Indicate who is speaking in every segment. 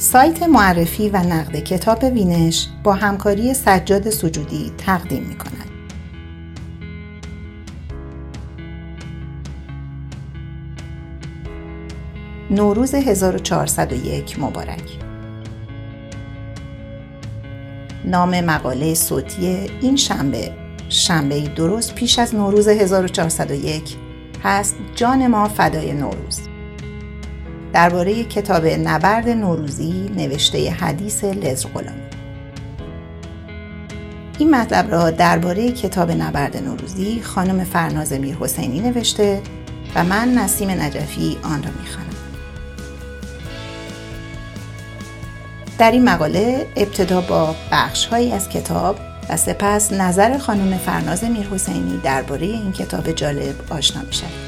Speaker 1: سایت معرفی و نقد کتاب وینش با همکاری سجاد سجودی تقدیم می کند. نوروز 1401 مبارک. نام مقاله صوتی این شنبه. شنبه درست پیش از نوروز 1401 هست. جان ما فدای نوروز. درباره کتاب نبرد نوروزی نوشته حدیث لزر غلامی این مطلب را درباره کتاب نبرد نوروزی خانم فرناز میر حسینی نوشته و من نسیم نجفی آن را می‌خوانم. در این مقاله ابتدا با بخشهایی از کتاب و سپس نظر خانم فرناز میر حسینی درباره این کتاب جالب آشنا می‌شوید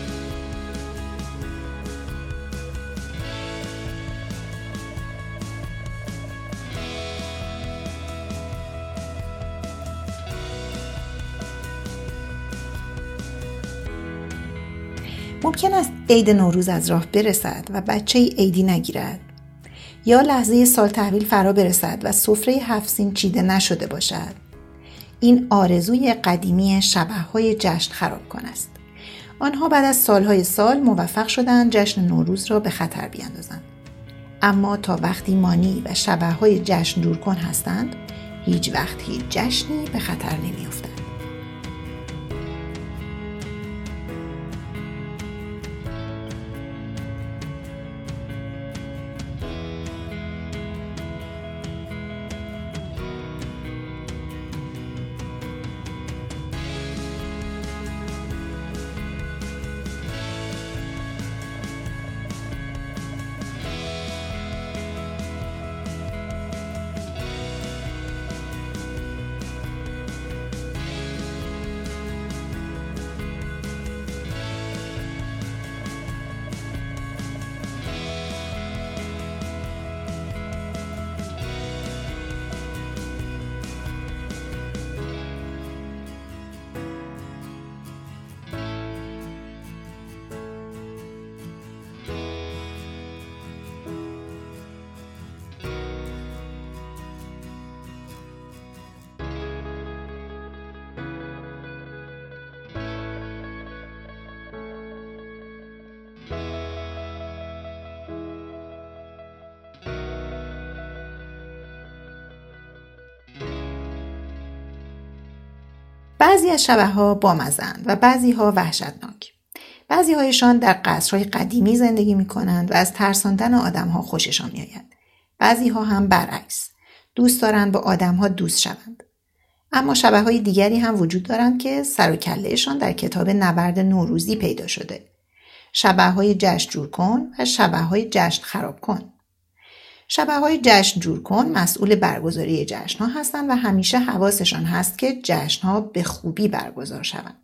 Speaker 1: ممکن است عید نوروز از راه برسد و بچه ای عیدی نگیرد. یا لحظه سال تحویل فرا برسد و سفره هفت چیده نشده باشد. این آرزوی قدیمی شبه های جشن خراب کن است. آنها بعد از سالهای سال موفق شدند جشن نوروز را به خطر بیاندازند. اما تا وقتی مانی و شبه های جشن دور کن هستند هیچ وقت هیچ جشنی به خطر نمیافتند بعضی از شبه ها بامزند و بعضی ها وحشتناک. بعضی هایشان در قصرهای قدیمی زندگی می کنند و از ترساندن آدم ها خوششان می آید. بعضی ها هم برعکس. دوست دارند با آدم ها دوست شوند. اما شبه های دیگری هم وجود دارند که سر و کلهشان در کتاب نبرد نوروزی پیدا شده. شبه های جشن جور کن و شبه های جشن خراب کن. شبه های جشن جور کن مسئول برگزاری جشن ها هستند و همیشه حواسشان هست که جشن ها به خوبی برگزار شوند.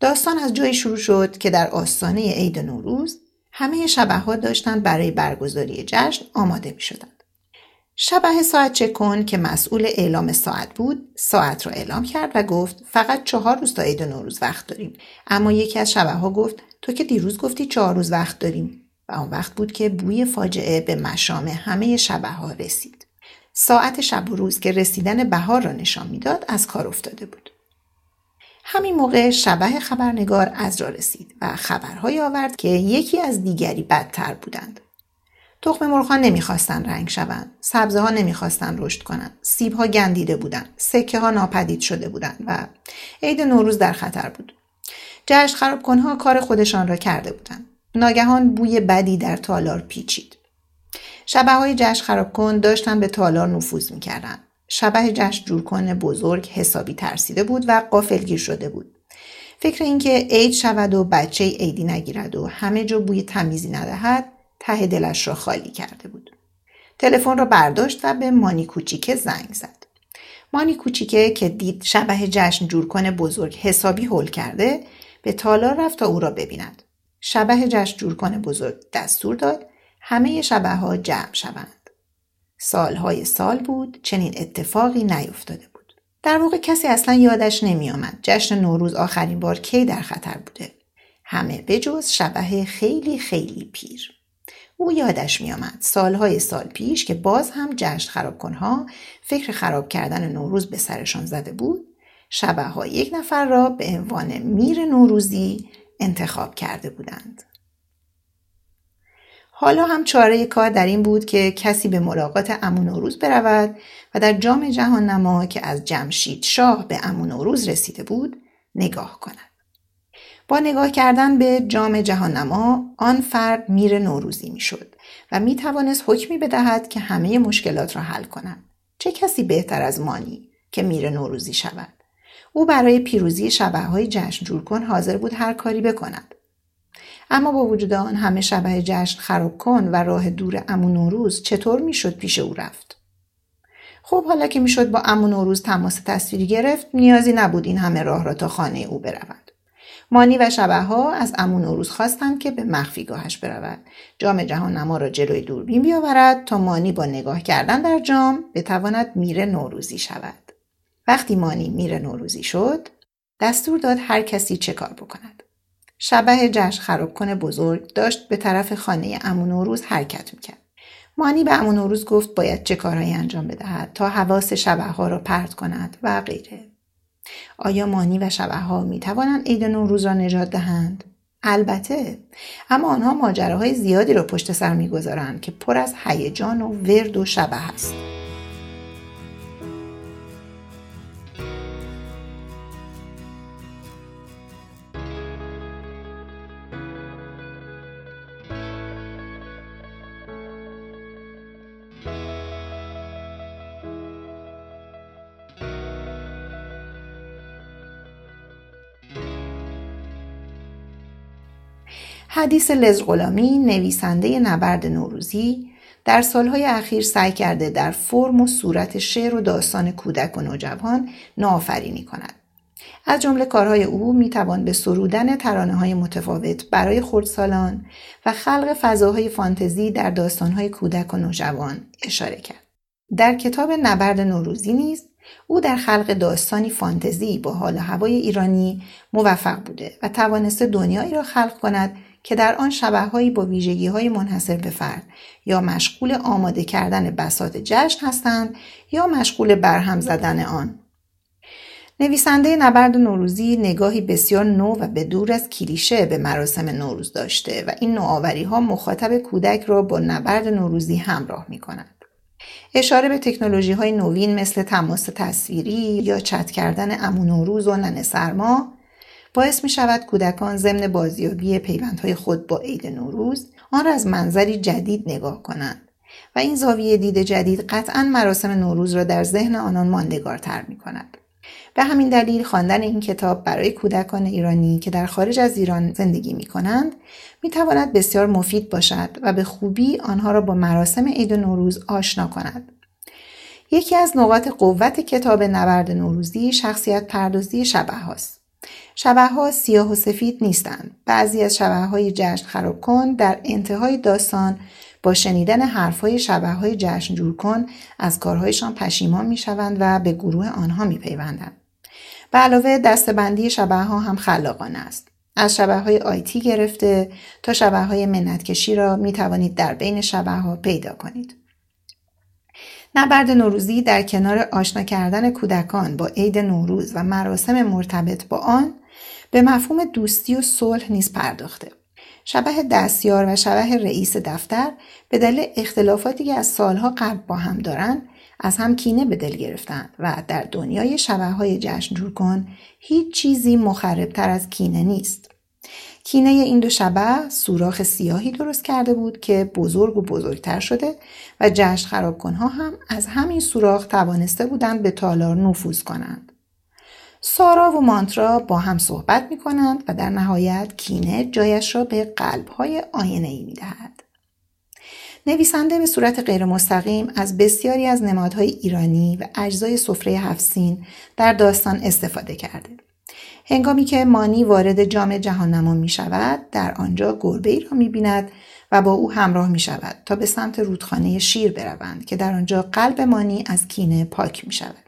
Speaker 1: داستان از جایی شروع شد که در آستانه عید نوروز همه شبه ها داشتند برای برگزاری جشن آماده می شدند. شبه ساعت چکن که مسئول اعلام ساعت بود ساعت را اعلام کرد و گفت فقط چهار روز تا عید نوروز وقت داریم اما یکی از شبه ها گفت تو که دیروز گفتی چهار روز وقت داریم و آن وقت بود که بوی فاجعه به مشام همه شبه ها رسید. ساعت شب و روز که رسیدن بهار را نشان می‌داد از کار افتاده بود. همین موقع شبه خبرنگار از را رسید و خبرهایی آورد که یکی از دیگری بدتر بودند. تخم مرغها نمی‌خواستند رنگ شوند، سبزه ها نمی‌خواستند رشد کنند، سیب ها گندیده بودند، سکه ها ناپدید شده بودند و عید نوروز در خطر بود. جشن خراب کنها کار خودشان را کرده بودند. ناگهان بوی بدی در تالار پیچید. شبه های جشن خراب کن داشتن به تالار نفوذ می‌کردن. شبه جشن جور کن بزرگ حسابی ترسیده بود و قافلگیر شده بود. فکر اینکه عید شود و بچه عیدی نگیرد و همه جا بوی تمیزی ندهد ته دلش را خالی کرده بود. تلفن را برداشت و به مانی کوچیکه زنگ زد. مانی کوچیکه که دید شبه جشن جور کن بزرگ حسابی هول کرده به تالار رفت تا او را ببیند. شبه جشن جور کنه بزرگ دستور داد همه شبه ها جمع شوند. سالهای سال بود چنین اتفاقی نیفتاده بود. در واقع کسی اصلا یادش نمی آمد. جشن نوروز آخرین بار کی در خطر بوده. همه بجز شبه خیلی خیلی پیر. او یادش میآمد سالهای سال پیش که باز هم جشن خرابکنها فکر خراب کردن نوروز به سرشان زده بود شبه یک نفر را به عنوان میر نوروزی انتخاب کرده بودند. حالا هم چاره کار در این بود که کسی به ملاقات امون نوروز برود و در جام جهان نما که از جمشید شاه به امون نوروز رسیده بود نگاه کند. با نگاه کردن به جام جهان نما آن فرد میر نوروزی می‌شد و می توانست حکمی بدهد که همه مشکلات را حل کند. چه کسی بهتر از مانی که میر نوروزی شود؟ او برای پیروزی شبه های جشن جور کن حاضر بود هر کاری بکند. اما با وجود آن همه شبه جشن خراب کن و راه دور امون نوروز چطور می‌شد پیش او رفت؟ خب حالا که می‌شد با امون نوروز تماس تصویری گرفت نیازی نبود این همه راه را تا خانه او بروند. مانی و شبه ها از امون نوروز خواستند که به مخفیگاهش برود. جام جهان نما را جلوی دوربین بیاورد تا مانی با نگاه کردن در جام بتواند میر نوروزی شود. وقتی مانی میر نوروزی شد دستور داد هر کسی چه کار بکند. شبه جشن خراب کنه بزرگ داشت به طرف خانه امون نوروز حرکت می‌کرد. مانی به امون نوروز گفت باید چه کارهایی انجام بدهد تا حواس شبه ها را پرت کند و غیره. آیا مانی و شبه ها می توانند عید نوروز را نجات دهند؟ البته اما آنها ماجراهای زیادی را پشت سر می‌گذارند که پر از هیجان و ورد و شبه است. حدیث لزغلامی نویسنده نبرد نوروزی در سالهای اخیر سعی کرده در فرم و صورت شعر و داستان کودک و نوجوان نوآفرینی کند. از جمله کارهای او می‌توان به سرودن ترانه های متفاوت برای خردسالان و خلق فضاهای فانتزی در داستانهای کودک و نوجوان اشاره کرد. در کتاب نبرد نوروزی نیز او در خلق داستانی فانتزی با حال هوای ایرانی موفق بوده و توانسته دنیایی را خلق کند که در آن شبههایی با ویژگی های منحصر به فرد یا مشغول آماده کردن بسات جشن هستند یا مشغول برهم زدن آن. نویسنده نبرد نوروزی نگاهی بسیار نو و به دور از کلیشه به مراسم نوروز داشته و این نوآوری ها مخاطب کودک را با نبرد نوروزی همراه می کند. اشاره به تکنولوژی های نوین مثل تماس تصویری یا چت کردن امون نوروز و نن سرما باعث می شود کودکان ضمن بازیابی پیوندهای خود با عید نوروز آن را از منظری جدید نگاه کنند و این زاویه دید جدید قطعا مراسم نوروز را در ذهن آنان ماندگارتر می کند. به همین دلیل خواندن این کتاب برای کودکان ایرانی که در خارج از ایران زندگی می کنند می تواند بسیار مفید باشد و به خوبی آنها را با مراسم عید نوروز آشنا کند. یکی از نقاط قوت کتاب نبرد نوروزی شخصیت پردازی شبه هاست. شبه ها سیاه و سفید نیستند. بعضی از شبه های جشن خراب کن در انتهای داستان با شنیدن حرف های شبه های جشن جور کن از کارهایشان پشیمان می شوند و به گروه آنها می پیوندند. به علاوه دستبندی شبه ها هم خلاقانه است. از شبه های آیتی گرفته تا شبه های منتکشی را می توانید در بین شبه ها پیدا کنید. نبرد نوروزی در کنار آشنا کردن کودکان با عید نوروز و مراسم مرتبط با آن به مفهوم دوستی و صلح نیز پرداخته. شبه دستیار و شبه رئیس دفتر به دلیل اختلافاتی که از سالها قبل با هم دارند از هم کینه به دل گرفتند و در دنیای شبه های جشن جور کن هیچ چیزی مخربتر از کینه نیست. کینه این دو شبه سوراخ سیاهی درست کرده بود که بزرگ و بزرگتر شده و جشن خراب کنها هم از همین سوراخ توانسته بودند به تالار نفوذ کنند. سارا و مانترا با هم صحبت می کنند و در نهایت کینه جایش را به قلب های آینه ای می دهد. نویسنده به صورت غیر مستقیم از بسیاری از نمادهای ایرانی و اجزای سفره هفسین در داستان استفاده کرده. هنگامی که مانی وارد جام جهاننما می شود در آنجا گربه ای را می بیند و با او همراه می شود تا به سمت رودخانه شیر بروند که در آنجا قلب مانی از کینه پاک می شود.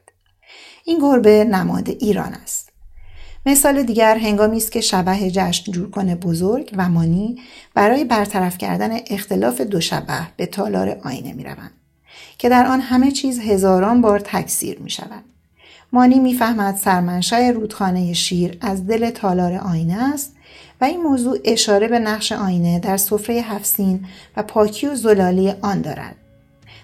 Speaker 1: این گربه نماد ایران است. مثال دیگر هنگامی است که شبه جشن جورکن بزرگ و مانی برای برطرف کردن اختلاف دو شبه به تالار آینه می روند که در آن همه چیز هزاران بار تکثیر می شود. مانی می‌فهمد سرمنشأ رودخانه شیر از دل تالار آینه است و این موضوع اشاره به نقش آینه در سفره هفسین و پاکی و زلالی آن دارد.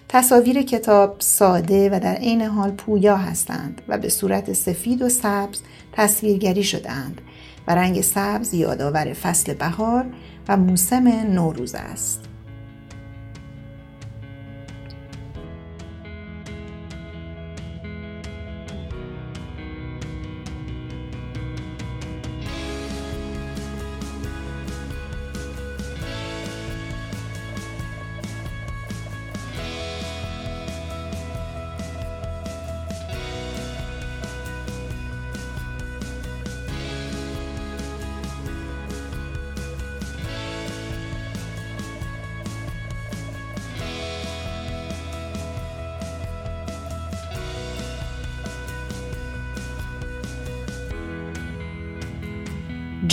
Speaker 1: تصاویر کتاب ساده و در عین حال پویا هستند و به صورت سفید و سبز تصویرگری شدهاند و رنگ سبز یادآور فصل بهار و موسم نوروز است.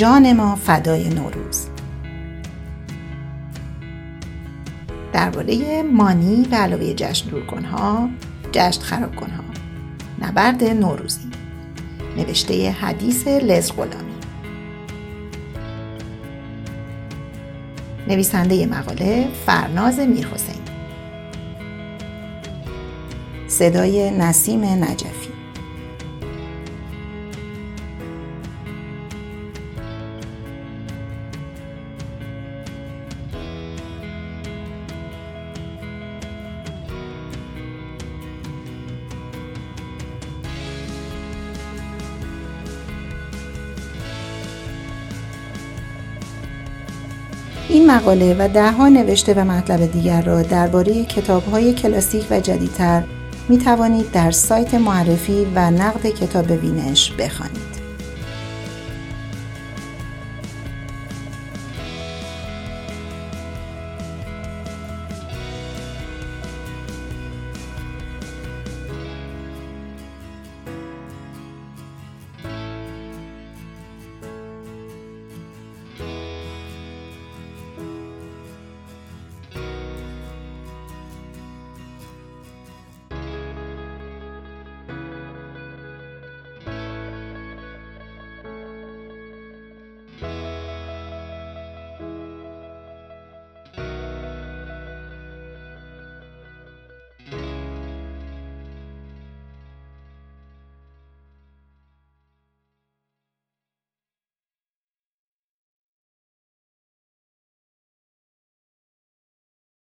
Speaker 1: جان ما فدای نوروز. درباره مانی به علاوه جشن دور کنها جشن خراب کنها نبرد نوروزی. نوشته حدیث لز غلامی. نویسنده مقاله فرناز میرحسین. صدای نسیم نجفی این مقاله و دهها نوشته و مطلب دیگر را درباره کتابهای کلاسیک و جدیدتر می توانید در سایت معرفی و نقد کتاب وینش بخوانید.